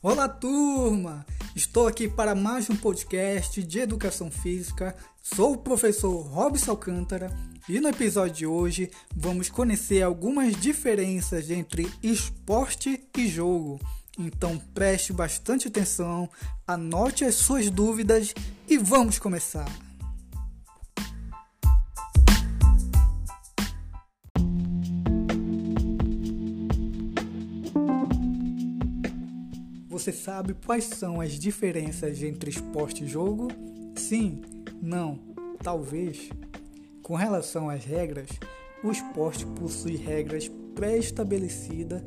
Olá, turma! Estou aqui para mais um podcast de educação física. Sou o professor Robson Alcântara e no episódio de hoje vamos conhecer algumas diferenças entre esporte e jogo. Então preste bastante atenção, anote as suas dúvidas e vamos começar! Você sabe quais são as diferenças entre esporte e jogo? Sim, não, talvez. Com relação às regras, o esporte possui regras pré-estabelecidas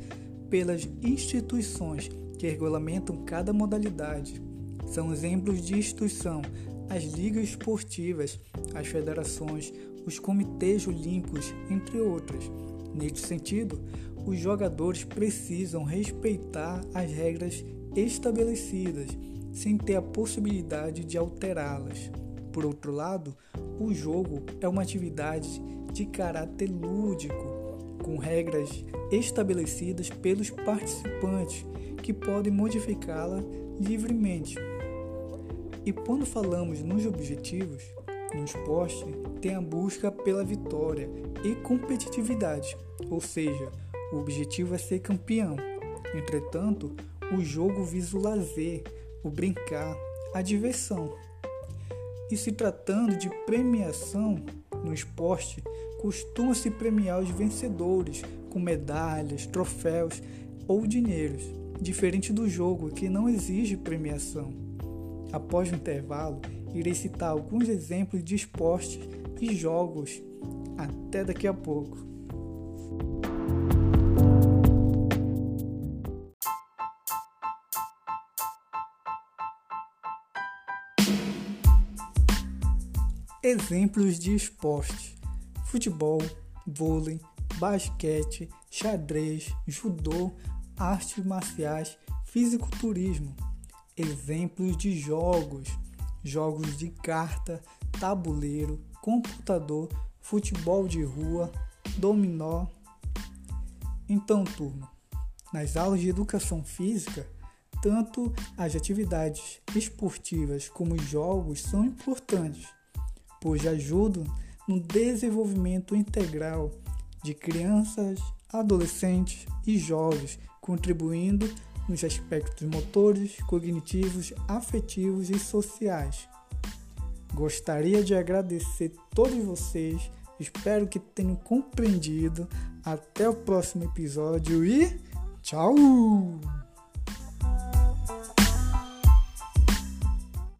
pelas instituições que regulamentam cada modalidade. São exemplos de instituição as ligas esportivas, as federações, os comitês olímpicos, entre outras. Neste sentido, os jogadores precisam respeitar as regras estabelecidas, sem ter a possibilidade de alterá-las. Por outro lado, o jogo é uma atividade de caráter lúdico, com regras estabelecidas pelos participantes que podem modificá-la livremente. E quando falamos nos objetivos, no esporte, tem a busca pela vitória e competitividade, ou seja, o objetivo é ser campeão. Entretanto, o jogo visa o lazer, o brincar, a diversão. E se tratando de premiação no esporte, costuma-se premiar os vencedores com medalhas, troféus ou dinheiros, diferente do jogo que não exige premiação. Após o intervalo, irei citar alguns exemplos de esportes e jogos. Até daqui a pouco. Exemplos de esporte: futebol, vôlei, basquete, xadrez, judô, artes marciais, fisiculturismo. Exemplos de jogos: jogos de carta, tabuleiro, computador, futebol de rua, dominó. Então, turma, nas aulas de educação física, tanto as atividades esportivas como os jogos são importantes pois ajudam no desenvolvimento integral de crianças, adolescentes e jovens, contribuindo nos aspectos motores, cognitivos, afetivos e sociais. Gostaria de agradecer a todos vocês, espero que tenham compreendido. Até o próximo episódio e tchau!